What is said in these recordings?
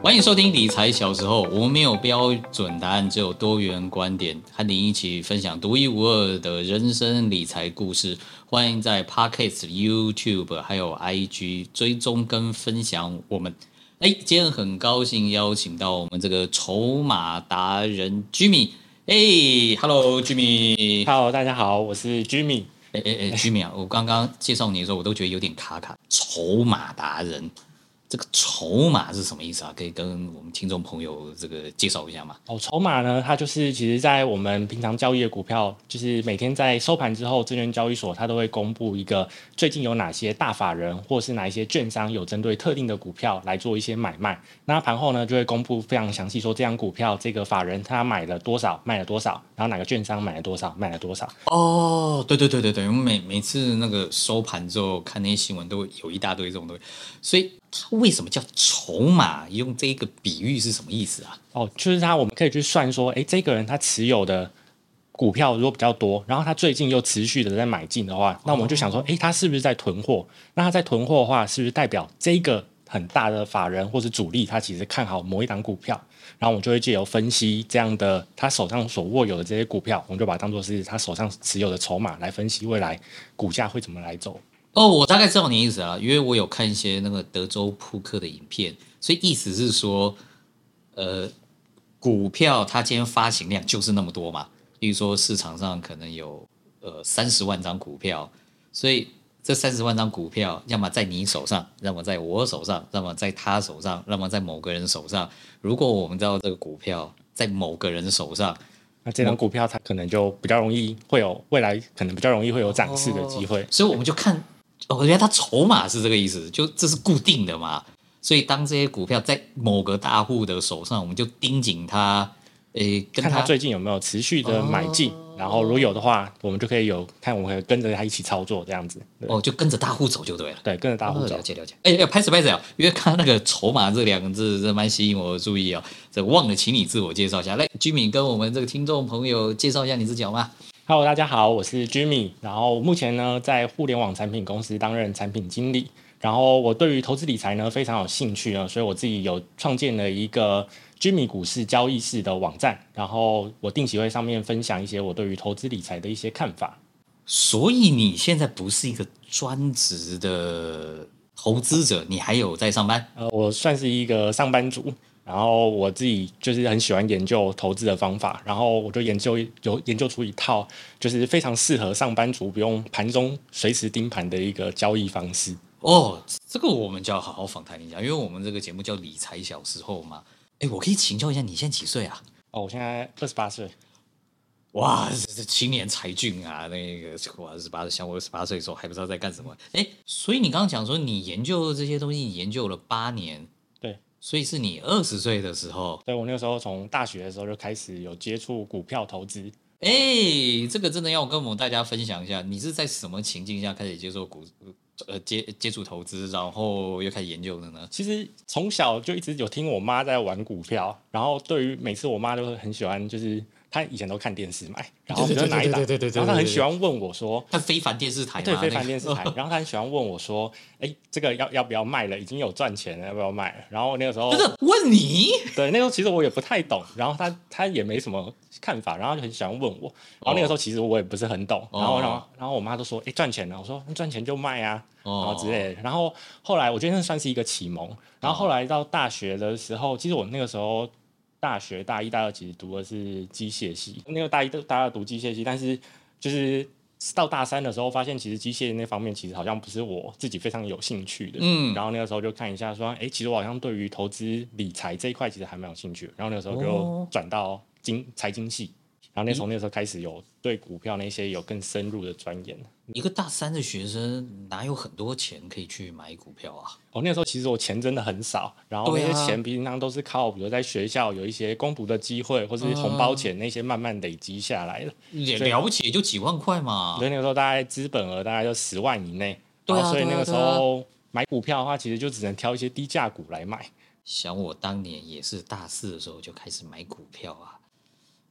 欢迎收听理财小时候，我们没有标准答案，只有多元观点，和您一起分享独一无二的人生理财故事。欢迎在 Podcast、YouTube 还有 IG 追踪跟分享我们。哎，今天很高兴邀请到我们这个筹码达人 Jimmy。哎，Hello Jimmy。Hello，大家好，我是 Jimmy。哎哎哎，Jimmy 啊，我刚刚介绍你的时候，我都觉得有点卡卡。筹码达人。这个筹码是什么意思啊？可以跟我们听众朋友这个介绍一下吗？哦，筹码呢，它就是其实，在我们平常交易的股票，就是每天在收盘之后，证券交易所它都会公布一个最近有哪些大法人或是哪一些券商有针对特定的股票来做一些买卖。那盘后呢，就会公布非常详细，说这张股票这个法人他买了多少，卖了多少，然后哪个券商买了多少，卖了多少。哦，对对对对对，我们每每次那个收盘之后看那些新闻，都会有一大堆这种东西，所以。它为什么叫筹码？用这个比喻是什么意思啊？哦，就是他，我们可以去算说，诶，这个人他持有的股票如果比较多，然后他最近又持续的在买进的话，那我们就想说，诶，他是不是在囤货？那他在囤货的话，是不是代表这个很大的法人或是主力，他其实看好某一档股票？然后我们就会借由分析这样的他手上所握有的这些股票，我们就把它当做是他手上持有的筹码来分析未来股价会怎么来走。哦，我大概知道你的意思啊，因为我有看一些那个德州扑克的影片，所以意思是说，呃，股票它今天发行量就是那么多嘛，比如说市场上可能有呃三十万张股票，所以这三十万张股票，要么在你手上，要么在我手上，要么在他手上，要么在某个人手上。如果我们知道这个股票在某个人手上，那这张股票它可能就比较容易会有未来，可能比较容易会有涨势的机会，所以我们就看。我觉得它筹码是这个意思，就这是固定的嘛，所以当这些股票在某个大户的手上，我们就盯紧它，诶，看他最近有没有持续的买进，哦、然后如果有的话，我们就可以有看，我们可以跟着他一起操作这样子。哦，就跟着大户走就对了。对，跟着大户走。哦、了解了解。哎哎，拍手拍手，因为看到那个筹码这两个字，这蛮吸引我的注意哦。这忘了请你自我介绍一下，来，Jimmy 跟我们这个听众朋友介绍一下你自己好吗？Hello，大家好，我是 Jimmy，然后目前呢在互联网产品公司担任产品经理，然后我对于投资理财呢非常有兴趣呢，所以我自己有创建了一个 Jimmy 股市交易室的网站，然后我定期会上面分享一些我对于投资理财的一些看法。所以你现在不是一个专职的投资者，你还有在上班？呃，我算是一个上班族。然后我自己就是很喜欢研究投资的方法，然后我就研究有研究出一套就是非常适合上班族不用盘中随时盯盘的一个交易方式。哦，这个我们就要好好访谈一下，因为我们这个节目叫理财小时候嘛。哎，我可以请教一下，你现在几岁啊？哦，我现在二十八岁。哇，这青年才俊啊！那个我二十八岁，像我二十八岁的时候还不知道在干什么。哎，所以你刚刚讲说你研究这些东西，你研究了八年。所以是你二十岁的时候，对，我那个时候从大学的时候就开始有接触股票投资。哎、欸，这个真的要跟我们大家分享一下，你是在什么情境下开始接触股，呃，接接触投资，然后又开始研究的呢？其实从小就一直有听我妈在玩股票，然后对于每次我妈都会很喜欢，就是。他以前都看电视买，然后我就拿一档，然后他很喜欢问我说：“看非凡电视台，对非凡电视台。”然后他很喜欢问我说：“哎，这个要要不要卖了？已经有赚钱了，要不要卖？”然后那个时候，就是问你？对，那个时候其实我也不太懂，然后他他也没什么看法，然后就很喜欢问我。然后那个时候其实我也不是很懂，然后然后然后我妈都说：“哎，赚钱了。”我说：“赚钱就卖啊。”然后之类的。然后后来我觉得那算是一个启蒙。然后后来到大学的时候，其实我那个时候。大学大一、大二其实读的是机械系，那个大一、大二读机械系，但是就是到大三的时候，发现其实机械那方面其实好像不是我自己非常有兴趣的。嗯，然后那个时候就看一下，说，哎，其实我好像对于投资理财这一块其实还蛮有兴趣。然后那个时候就转到经财经系。然后那从那时候开始有对股票那些有更深入的钻研。一个大三的学生哪有很多钱可以去买股票啊？哦，那时候其实我钱真的很少，然后那些钱平常都是靠，比如在学校有一些攻读的机会，或是红包钱那些慢慢累积下来的。也了不起，也就几万块嘛。所以那个时候大概资本额大概就十万以内。对啊，所以那个时候买股票的话，其实就只能挑一些低价股来买。想我当年也是大四的时候就开始买股票啊。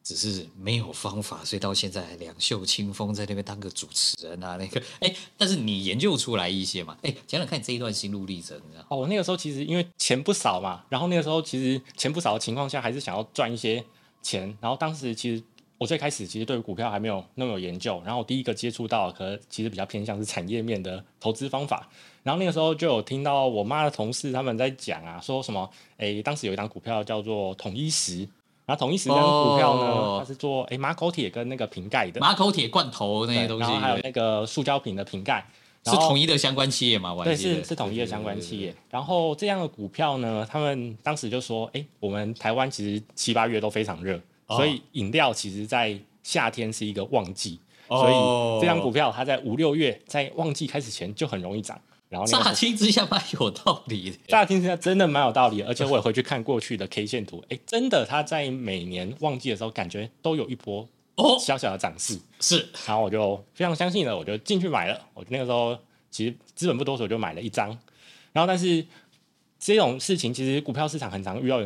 只是没有方法，所以到现在两袖清风在那边当个主持人啊，那个 哎，但是你研究出来一些嘛？哎，讲讲看你这一段心路历程。哦，我那个时候其实因为钱不少嘛，然后那个时候其实钱不少的情况下，还是想要赚一些钱。然后当时其实我最开始其实对股票还没有那么有研究，然后我第一个接触到可能其实比较偏向是产业面的投资方法。然后那个时候就有听到我妈的同事他们在讲啊，说什么哎，当时有一档股票叫做统一石。然后同一石这张股票呢，哦、它是做诶马口铁跟那个瓶盖的，马口铁罐头那些东西，然后还有那个塑胶瓶的瓶盖，是统一的相关企业吗？对，是是统一的相关企业。然后这样的股票呢，他们当时就说，诶，我们台湾其实七八月都非常热，哦、所以饮料其实在夏天是一个旺季，哦、所以这张股票它在五六月在旺季开始前就很容易涨。然后乍听之下蛮有道理的，乍听之下真的蛮有道理，而且我也会去看过去的 K 线图，哎，真的，它在每年旺季的时候，感觉都有一波哦小小的涨势，是，然后我就非常相信了，我就进去买了，我那个时候其实资本不多，所以我就买了一张，然后但是这种事情其实股票市场很常遇到，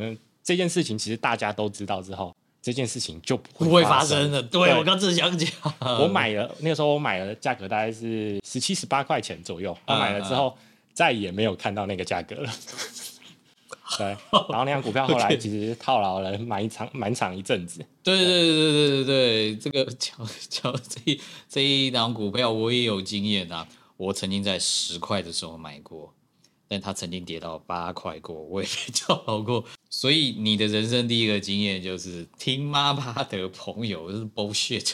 这件事情其实大家都知道之后。这件事情就不会发生了。对，对我刚正想讲，我买了那个时候我买了价格大概是十七十八块钱左右。我买了之后再也没有看到那个价格了。对，然后那张股票后来 其实套牢了蛮长蛮长一阵子。对对对对对对对，这个讲讲这一这一档股票我也有经验啊，我曾经在十块的时候买过。但他曾经跌到八块过，我也没套牢过。所以你的人生第一个经验就是听妈妈的朋友就是 bullshit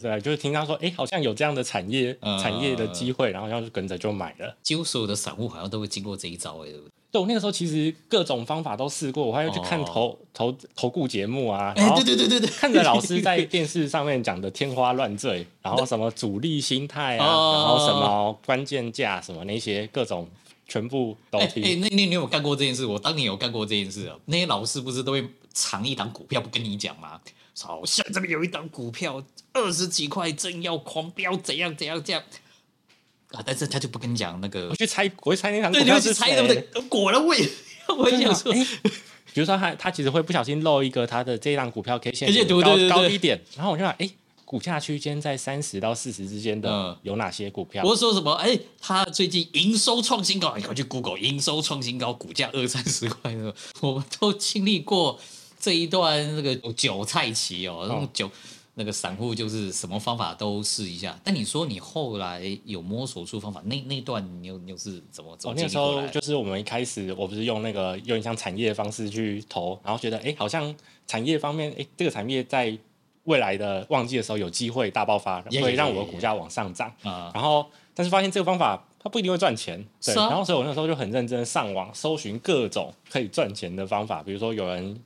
对，就是听他说，哎，好像有这样的产业，嗯、产业的机会，然后要是跟着就买了。几乎所有的散户好像都会经过这一招，哎，对不对？对，我那个时候其实各种方法都试过，我还要去看投、哦、投投顾节目啊，哎，对对对对对，看着老师在 电视上面讲的天花乱坠，然后什么主力心态啊，哦、然后什么关键价什么那些各种。全部倒贴。哎、欸欸，那那你有干过这件事？我当年有干过这件事啊。那些老师不是都会藏一档股票不跟你讲吗？好像这边有一档股票二十几块，正要狂飙，怎样怎样这样啊？但是他就不跟你讲那个。我去猜，我去猜那档股票是猜对不对？果然我也 我也想说，欸、比如说他他其实会不小心漏一个他的这一档股票 K 线高高低点，然后我就想，哎、欸。股价区间在三十到四十之间的有哪些股票？我说什么？哎、欸，他最近营收创新高，你快去 Google 营收创新高，股价二三十块的，我们都经历过这一段那个韭菜期哦。那种韭那个散户就是什么方法都试一下。但你说你后来有摸索出方法，那那段你又你又是怎么走？那时候就是我们一开始，我不是用那个有点像产业的方式去投，然后觉得哎、欸，好像产业方面，哎、欸，这个产业在。未来的旺季的时候有机会大爆发，会让我的股价往上涨。Yeah, yeah, yeah, yeah. 然后，但是发现这个方法它不一定会赚钱。对。啊、然后，所以我那时候就很认真上网搜寻各种可以赚钱的方法，比如说有人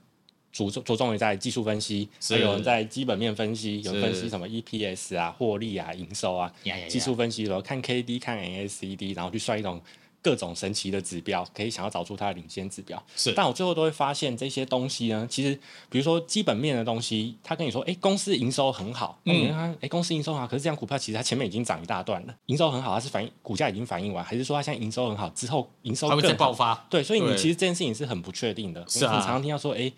着重着重于在技术分析，所以有人在基本面分析，有人分析什么 EPS 啊、获利啊、营收啊。Yeah, yeah, yeah. 技术分析的时候看 KD、看 MACD，然后去算一种。各种神奇的指标，可以想要找出它的领先指标。是，但我最后都会发现这些东西呢，其实比如说基本面的东西，他跟你说，哎，公司营收很好，嗯，哎、嗯，公司营收很好，可是这样股票其实它前面已经涨一大段了，营收很好，它是反映股价已经反映完，还是说它现在营收很好之后营收还会再爆发？对，所以你其实这件事情是很不确定的。是啊，你常常听到说，哎，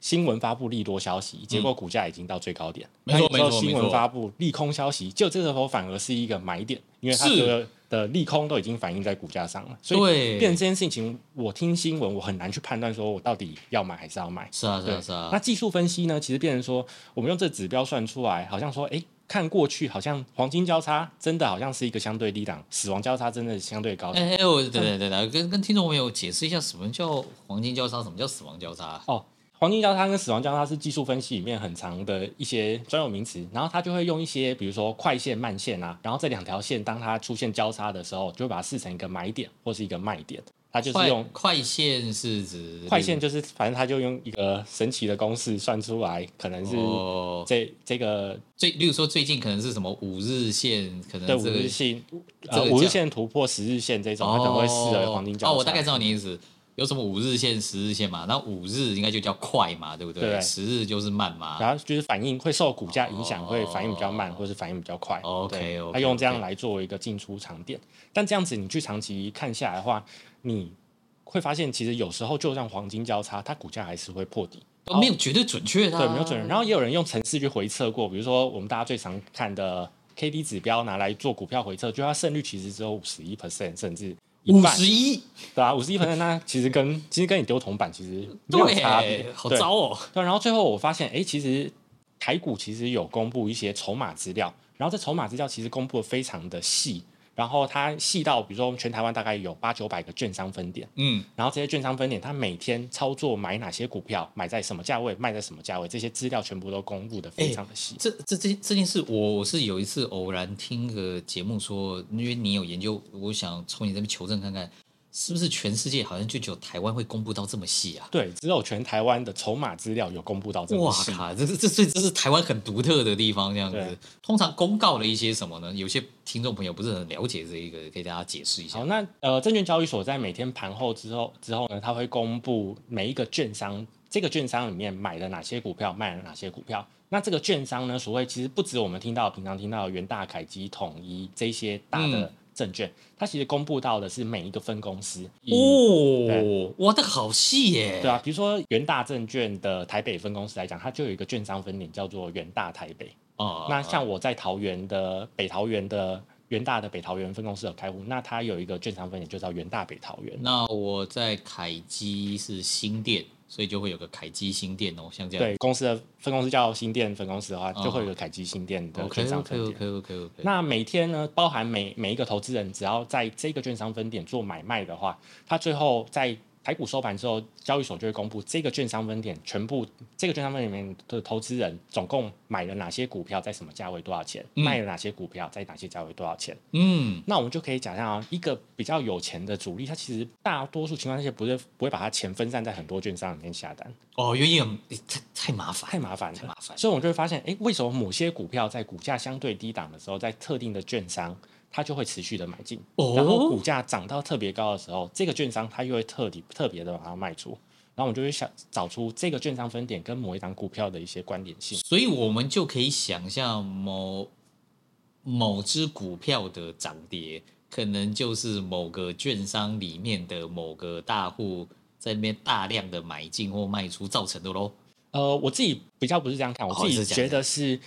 新闻发布利多消息，结果股价已经到最高点。没错没错，新闻发布利空消息，就这个时候反而是一个买点，因为它这个。的利空都已经反映在股价上了，所以变成这件事情，我听新闻，我很难去判断说我到底要买还是要买。是啊，是啊，是啊。那技术分析呢？其实变成说，我们用这指标算出来，好像说，哎，看过去好像黄金交叉真的好像是一个相对低档，死亡交叉真的相对高。哎哎，我对对对对，跟跟听众朋友解释一下，什么叫黄金交叉，什么叫死亡交叉？哦。黄金交叉跟死亡交叉是技术分析里面很长的一些专有名词，然后它就会用一些，比如说快线、慢线啊，然后这两条线当它出现交叉的时候，就会把它视成一个买点或是一个卖点。它就是用快，快线是指快线就是反正它就用一个神奇的公式算出来，可能是这、哦、这个最，例如说最近可能是什么五日线，可能、这个、对五日线呃五日线突破十日线这种，它可能会视为黄金交叉。哦，我大概知道你意思。有什么五日线、十日线嘛？那五日应该就叫快嘛，对不对？对。十日就是慢嘛。然后就是反应会受股价影响，哦、会反应比较慢，或是反应比较快。OK OK。他用这样来作为一个进出场点，但这样子你去长期看下来的话，你会发现其实有时候就像黄金交叉，它股价还是会破底，都没有绝对准确的、啊，对，没有准。然后也有人用程式去回测过，比如说我们大家最常看的 K D 指标拿来做股票回测，就它胜率其实只有五十一 percent，甚至五十一，对啊，五十一 percent，那其实跟其实跟你丢铜板其实没有差别，好糟哦。对，然后最后我发现，哎，其实台股其实有公布一些筹码资料，然后这筹码资料其实公布的非常的细。然后它细到，比如说全台湾大概有八九百个券商分点，嗯，然后这些券商分点，它每天操作买哪些股票，买在什么价位，卖在什么价位，这些资料全部都公布的非常的细。这这这这件事，我是有一次偶然听个节目说，因为你有研究，我想从你这边求证看看。是不是全世界好像就只有台湾会公布到这么细啊？对，只有全台湾的筹码资料有公布到这么细。哇靠，这是这这这是台湾很独特的地方，这样子。通常公告了一些什么呢？有些听众朋友不是很了解这一个，可以大家解释一下。好，那呃，证券交易所在每天盘后之后之后呢，它会公布每一个券商，这个券商里面买了哪些股票，卖了哪些股票。那这个券商呢，所谓其实不止我们听到平常听到元大、凯基、统一这些大的。嗯证券，它其实公布到的是每一个分公司哦，我的好细耶！对啊，比如说元大证券的台北分公司来讲，它就有一个券商分点叫做元大台北哦。那像我在桃园的北桃园的元大的北桃园分公司有开户，那它有一个券商分点就叫元大北桃园。那我在凯基是新店。所以就会有个凯基新店哦，像这样。对，公司的分公司叫新店分公司的话，就会有个凯基新店的券商分店。OK OK OK OK。那每天呢，包含每每一个投资人，只要在这个券商分点做买卖的话，他最后在。台股收盘之后，交易所就会公布这个券商分点全部，这个券商分点里面的投资人总共买了哪些股票，在什么价位多少钱，嗯、卖了哪些股票，在哪些价位多少钱。嗯，那我们就可以讲一下啊，一个比较有钱的主力，他其实大多数情况下不是不会把他钱分散在很多券商里面下单。哦，原因太太麻烦，太麻烦，太麻烦。所以我们就会发现，哎，为什么某些股票在股价相对低档的时候，在特定的券商，它就会持续的买进，然后股价涨到特别高的时候，这个券商它又会特地特别的把它卖出，然后我们就会想找出这个券商分点跟某一档股票的一些关联性，所以我们就可以想象某某只股票的涨跌，可能就是某个券商里面的某个大户在那边大量的买进或卖出造成的喽。呃，我自己比较不是这样看，我自己觉得是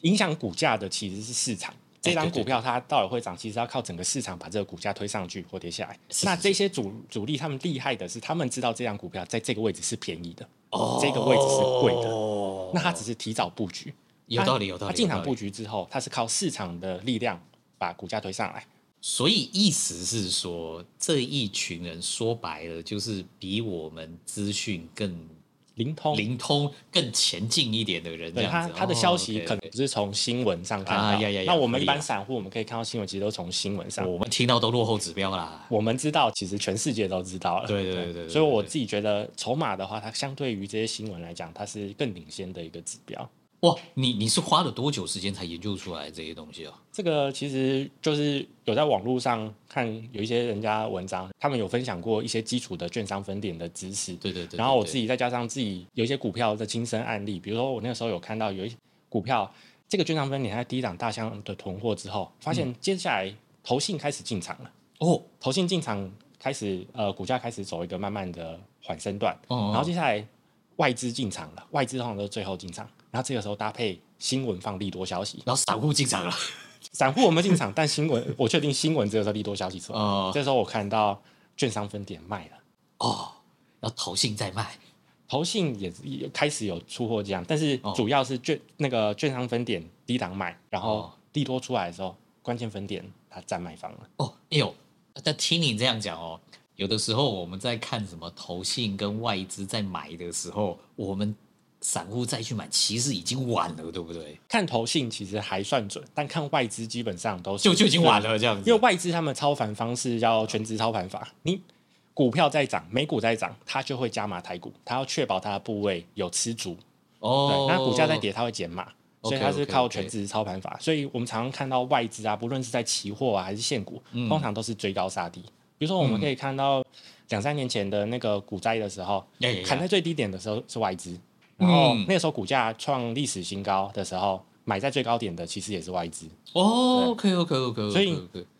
影响股价的其实是市场。这张股票它到底会涨，其实要靠整个市场把这个股价推上去或跌下来。那这些主主力他们厉害的是，他们知道这张股票在这个位置是便宜的，哦、这个位置是贵的。哦、那他只是提早布局，有道理，有道理。他进场布局之后，他是靠市场的力量把股价推上来。所以意思是说，这一群人说白了就是比我们资讯更。灵通，灵通更前进一点的人，对他他的消息可能不是从新闻上看到。那我们一般散户，我们可以看到新闻，其实都从新闻上。我们听到都落后指标啦。我们知道，其实全世界都知道了。对对对。所以我自己觉得，筹码的话，它相对于这些新闻来讲，它是更领先的一个指标。哇，你你是花了多久时间才研究出来这些东西啊？这个其实就是有在网络上看有一些人家文章，他们有分享过一些基础的券商分点的知识。对对对，对。然后我自己再加上自己有一些股票的亲身案例，比如说我那个时候有看到有一股票，这个券商分点在低档大箱的囤货之后，发现接下来投信开始进场了。哦，投信进场开始，呃，股价开始走一个慢慢的缓升段。哦，哦。然后接下来外资进场了，外资通常都是最后进场。然后这个时候搭配新闻放利多消息，然后散户进场了。散户我们进场，但新闻我确定新闻只有在利多消息出来。哦，这时候我看到券商分点卖了。哦，然后投信在卖，投信也也开始有出货这样，但是主要是券、哦、那个券商分点低档买，然后利多出来的时候，关键分点它占卖方了。哦，哎呦，但听你这样讲哦，有的时候我们在看什么投信跟外资在买的时候，我们。散户再去买，其实已经晚了，对不对？看投信其实还算准，但看外资基本上都是就就已经晚了这样子。因为外资他们操盘方式叫全职操盘法，你股票在涨，美股在涨，它就会加码台股，它要确保它的部位有吃足。哦，对，那股价在跌，它会减码，所以它是靠全职操盘法。所以我们常常看到外资啊，不论是在期货啊还是现股，嗯、通常都是追高杀低。比如说，我们可以看到两三年前的那个股灾的时候，嗯、砍在最低点的时候是外资。然后那个时候股价创历史新高的时候，买在最高点的其实也是外资。哦，OK OK OK。所以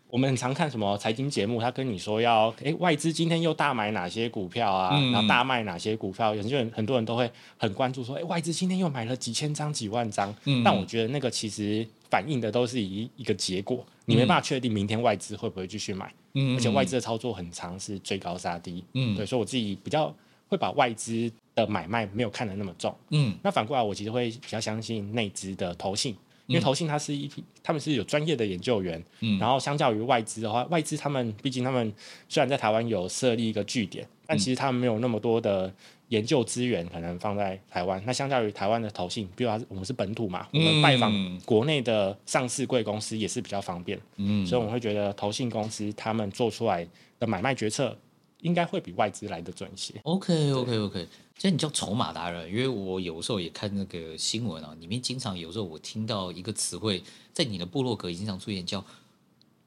我们很常看什么财经节目，他跟你说要，哎，外资今天又大买哪些股票啊，嗯、然后大卖哪些股票，有些人很多人都会很关注说，哎，外资今天又买了几千张、几万张。嗯、但我觉得那个其实反映的都是一一个结果，你没办法确定明天外资会不会继续买。嗯、而且外资的操作很常是追高杀低。嗯，对，所以我自己比较会把外资的买卖没有看得那么重。嗯，那反过来我其实会比较相信内资的投信。因为投信它是一批，他们是有专业的研究员，嗯，然后相较于外资的话，外资他们毕竟他们虽然在台湾有设立一个据点，但其实他们没有那么多的研究资源可能放在台湾。那相较于台湾的投信，比如说我们是本土嘛，我们拜访国内的上市贵公司也是比较方便，嗯，所以我们会觉得投信公司他们做出来的买卖决策应该会比外资来的准一些。OK OK OK。其实你叫筹码达人，因为我有时候也看那个新闻啊，里面经常有时候我听到一个词汇，在你的部落格经常出现，叫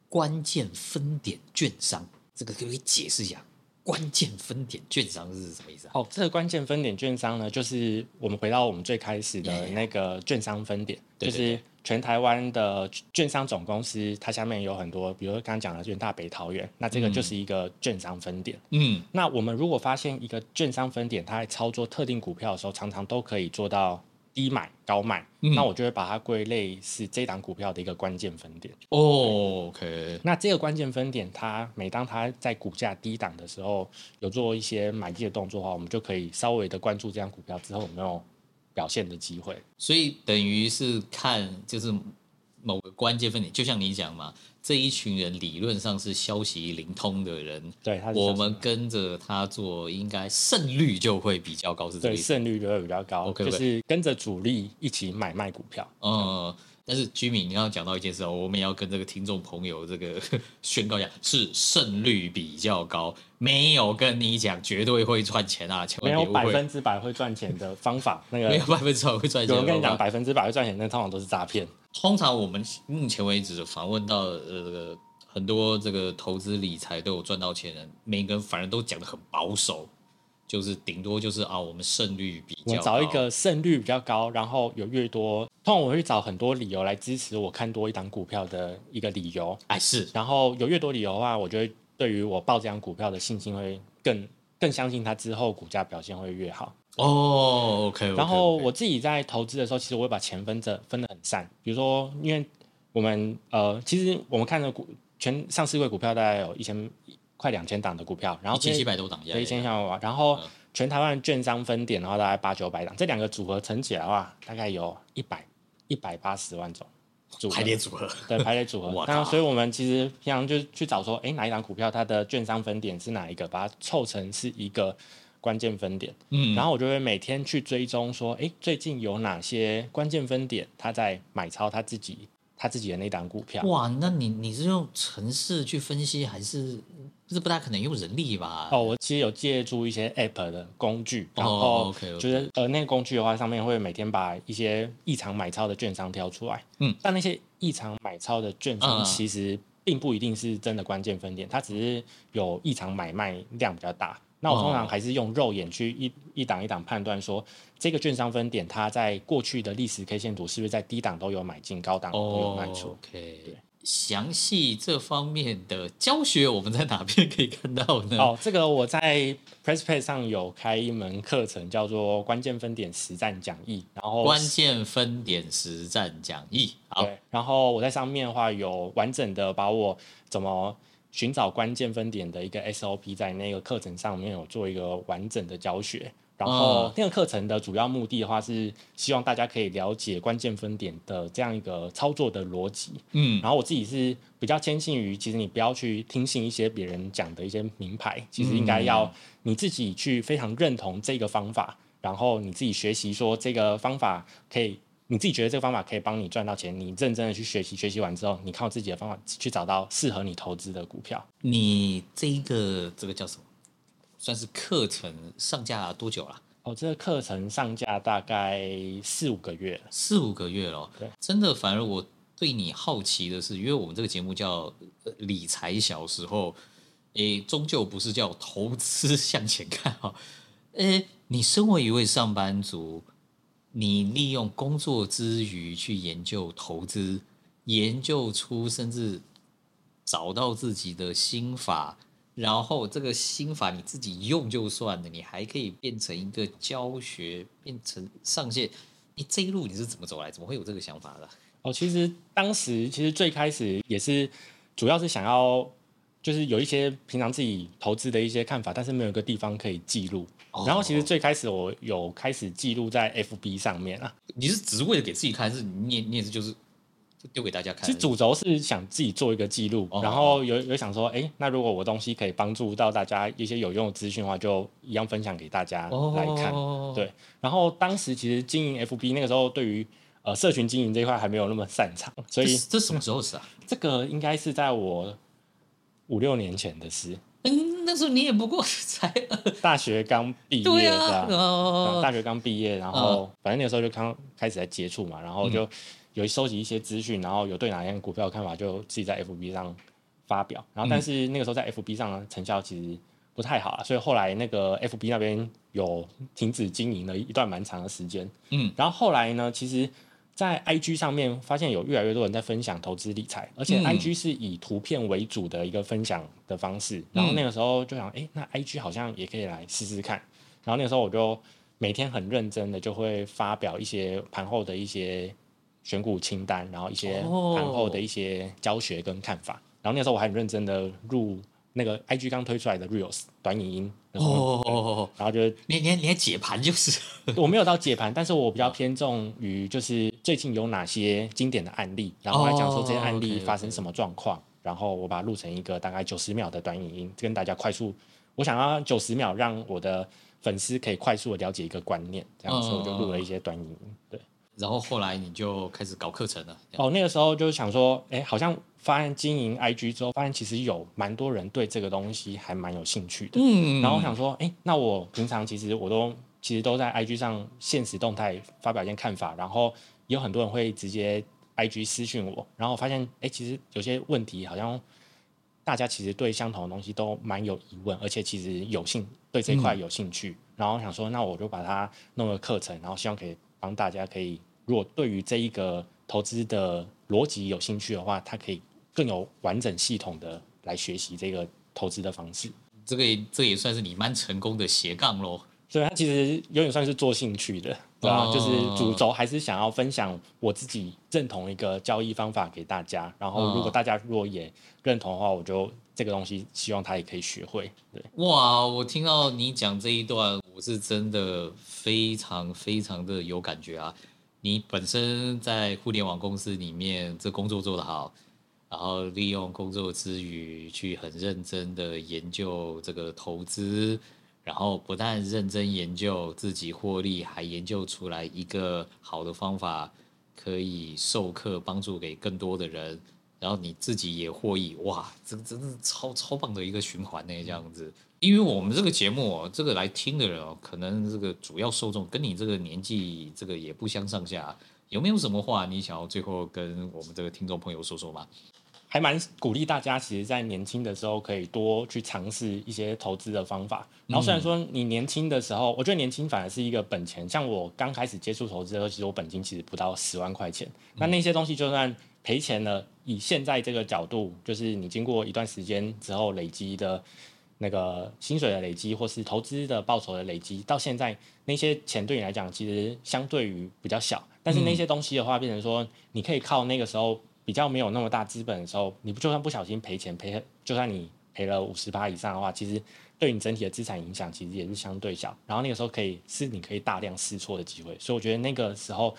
关键分点券商，这个可不可以解释一下？关键分点券商是什么意思啊？哦，这个关键分点券商呢，就是我们回到我们最开始的那个券商分点，就是。全台湾的券商总公司，它下面有很多，比如说刚刚讲的远大北桃园，那这个就是一个券商分点。嗯，那我们如果发现一个券商分点，它在操作特定股票的时候，常常都可以做到低买高卖，嗯、那我就会把它归类是这档股票的一个关键分点。哦，OK。那这个关键分点，它每当它在股价低档的时候，有做一些买进的动作的话，我们就可以稍微的关注这档股票之后有没有。表现的机会，所以等于是看就是某个关键分点，就像你讲嘛，这一群人理论上是消息灵通的人，对，我们跟着他做，应该胜率就会比较高，是这个意思？对，胜率就会比较高就是跟着主力一起买卖股票，嗯。但是居民，你刚刚讲到一件事哦，我们要跟这个听众朋友这个 宣告一下，是胜率比较高，没有跟你讲绝对会赚钱啊，千万别。没有百分之百会赚钱的方法，那个 没有百分之百会赚钱。有人跟你讲百分之百会赚钱，那通常都是诈骗。通常我们目前为止访问到呃这个很多这个投资理财都有赚到钱的人，每个人反而都讲的很保守。就是顶多就是啊，我们胜率比较高，我找一个胜率比较高，然后有越多，通常我会找很多理由来支持我看多一档股票的一个理由。哎，是，然后有越多理由的话，我觉得对于我抱这档股票的信心会更更相信它之后股价表现会越好。哦，OK, okay。然后我自己在投资的时候，其实我会把钱分着分得很散，比如说，因为我们呃，其实我们看的股全上市柜股票大概有一千。快两千档的股票，然后一千七百多档，对，一千七百多档，然后全台湾券商分点的话，大概八九百档，这两个组合乘起来的话，大概有一百一百八十万种组合排列组合，对，排列组合。那所以我们其实平常就去找说，哎，哪一档股票它的券商分点是哪一个，把它凑成是一个关键分点。嗯，然后我就会每天去追踪说，哎，最近有哪些关键分点，它在买超它自己他自己的那档股票。哇，那你你是用程式去分析还是？就是不大可能用人力吧？哦，我其实有借助一些 App 的工具，然后就是呃，那个工具的话，上面会每天把一些异常买超的券商挑出来。嗯，但那些异常买超的券商其实并不一定是真的关键分点，它只是有异常买卖量比较大。那我通常还是用肉眼去一一档一档判断，说这个券商分点它在过去的历史 K 线图是不是在低档都有买进，高档都有卖出。OK，对。详细这方面的教学，我们在哪边可以看到呢？哦，这个我在 PressPlay 上有开一门课程，叫做关键分点实战讲义。然后关键分点实战讲义，好。对，然后我在上面的话有完整的把我怎么寻找关键分点的一个 SOP，在那个课程上面有做一个完整的教学。然后那个课程的主要目的的话，是希望大家可以了解关键分点的这样一个操作的逻辑。嗯，然后我自己是比较坚信于，其实你不要去听信一些别人讲的一些名牌，其实应该要你自己去非常认同这个方法，然后你自己学习说这个方法可以，你自己觉得这个方法可以帮你赚到钱，你认真的去学习，学习完之后，你靠自己的方法去找到适合你投资的股票。你这一个这个叫什么？算是课程上架多久了？哦，这个课程上架大概四五个月，四五个月了。对，真的，反而我对你好奇的是，因为我们这个节目叫理财小时候，诶，终究不是叫投资向前看哈。诶，你身为一位上班族，你利用工作之余去研究投资，研究出甚至找到自己的心法，然后这个心法你自己用就算了，你还可以变成一个教学，变成上线。你这一路你是怎么走来？怎么会有这个想法的？哦，其实当时其实最开始也是主要是想要，就是有一些平常自己投资的一些看法，但是没有一个地方可以记录。哦、然后其实最开始我有开始记录在 FB 上面啊。你是只是为了给自己看，是你你也是就是丢给大家看？其实主轴是想自己做一个记录，哦、然后有有想说，哎，那如果我东西可以帮助到大家一些有用的资讯的话，就一样分享给大家来看。哦、对。然后当时其实经营 FB 那个时候，对于呃，社群经营这一块还没有那么擅长，所以这，这什么时候是啊？这个应该是在我五六年前的事。嗯，那时候你也不过才大学刚毕业，对啊，哦、大学刚毕业，然后、哦、反正那个时候就刚开始在接触嘛，然后就有收集一些资讯，然后有对哪样股票的看法，就自己在 FB 上发表。然后但是那个时候在 FB 上的成效其实不太好了，所以后来那个 FB 那边有停止经营了一段蛮长的时间。嗯，然后后来呢，其实。在 IG 上面发现有越来越多人在分享投资理财，而且 IG 是以图片为主的一个分享的方式。嗯、然后那个时候就想，哎、欸，那 IG 好像也可以来试试看。然后那个时候我就每天很认真的就会发表一些盘后的一些选股清单，然后一些盘后的一些教学跟看法。然后那个时候我还很认真的入。那个 IG 刚推出来的 Reels 短影音哦，然后就你你你解盘就是，我没有到解盘，但是我比较偏重于就是最近有哪些经典的案例，然后来讲说这些案例发生什么状况，然后我把它录成一个大概九十秒的短影音，跟大家快速，我想要九十秒让我的粉丝可以快速的了解一个观念，这样子我就录了一些短影音，对。然后后来你就开始搞课程了。哦，那个时候就是想说，哎，好像发现经营 IG 之后，发现其实有蛮多人对这个东西还蛮有兴趣的。嗯。然后我想说，哎，那我平常其实我都其实都在 IG 上现实动态发表一些看法，然后有很多人会直接 IG 私讯我，然后我发现，哎，其实有些问题好像大家其实对相同的东西都蛮有疑问，而且其实有兴对这块有兴趣。嗯、然后我想说，那我就把它弄个课程，然后希望可以帮大家可以。如果对于这一个投资的逻辑有兴趣的话，他可以更有完整系统的来学习这个投资的方式。这个也这也算是你蛮成功的斜杠喽。所以他其实有点算是做兴趣的，对吧？哦、就是主轴还是想要分享我自己认同一个交易方法给大家。然后如果大家如果也认同的话，我就这个东西希望他也可以学会。对，哇，我听到你讲这一段，我是真的非常非常的有感觉啊。你本身在互联网公司里面，这工作做得好，然后利用工作之余去很认真的研究这个投资，然后不但认真研究自己获利，还研究出来一个好的方法，可以授课帮助给更多的人，然后你自己也获益，哇，这真是超超棒的一个循环呢，这样子。因为我们这个节目哦，这个来听的人哦，可能这个主要受众跟你这个年纪这个也不相上下，有没有什么话你想要最后跟我们这个听众朋友说说吗？还蛮鼓励大家，其实，在年轻的时候可以多去尝试一些投资的方法。然后虽然说你年轻的时候，我觉得年轻反而是一个本钱。像我刚开始接触投资的时候，其实我本金其实不到十万块钱。那那些东西就算赔钱了，以现在这个角度，就是你经过一段时间之后累积的。那个薪水的累积，或是投资的报酬的累积，到现在那些钱对你来讲，其实相对于比较小。但是那些东西的话，变成说你可以靠那个时候比较没有那么大资本的时候，你不就算不小心赔钱赔，就算你赔了五十趴以上的话，其实对你整体的资产影响其实也是相对小。然后那个时候可以是你可以大量试错的机会。所以我觉得那个时候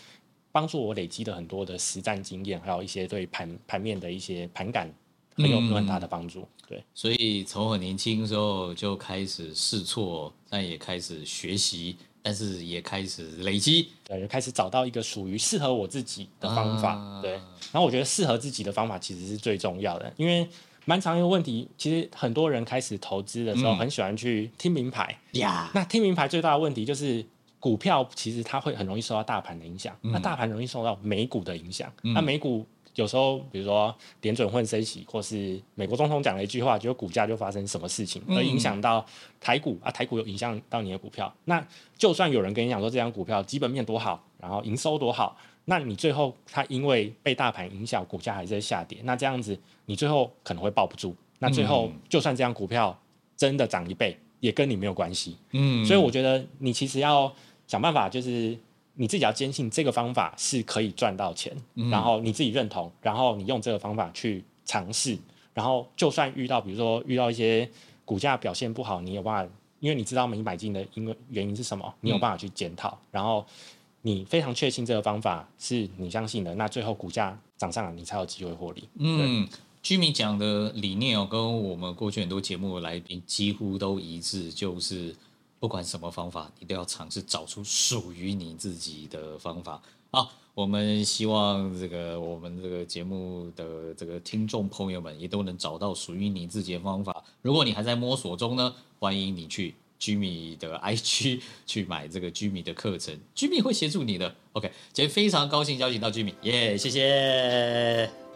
帮助我累积了很多的实战经验，还有一些对盘盘面的一些盘感。很有很大的帮助，对，所以从很年轻的时候就开始试错，但也开始学习，但是也开始累积，对，就开始找到一个属于适合我自己的方法，啊、对。然后我觉得适合自己的方法其实是最重要的，因为蛮常有问题，其实很多人开始投资的时候很喜欢去听名牌呀。嗯、那听名牌最大的问题就是股票其实它会很容易受到大盘的影响，嗯、那大盘容易受到美股的影响，嗯、那美股。有时候，比如说联准混升息，或是美国总统讲了一句话，就股价就发生什么事情，而影响到台股啊，台股有影响到你的股票。那就算有人跟你讲说这张股票基本面多好，然后营收多好，那你最后它因为被大盘影响，股价还在下跌，那这样子你最后可能会抱不住。那最后就算这张股票真的涨一倍，也跟你没有关系。嗯，所以我觉得你其实要想办法，就是你自己要坚信这个方法是可以赚到钱，然后你自己认同，然后你用这个方法去尝试，然后就算遇到比如说遇到一些股价表现不好，你有办法，因为你知道你买进的因为原因是什么，你有办法去检讨，然后。你非常确信这个方法是你相信的，那最后股价涨上来，你才有机会获利。嗯，Jimmy 讲的理念哦，跟我们过去很多节目的来宾几乎都一致，就是不管什么方法，你都要尝试找出属于你自己的方法。好，我们希望这个我们这个节目的这个听众朋友们也都能找到属于你自己的方法。如果你还在摸索中呢，欢迎你去。Jimmy 的 IG 去买这个 Jimmy 的课程，Jimmy 会协助你的。OK，今天非常高兴邀请到 Jimmy，耶，谢谢。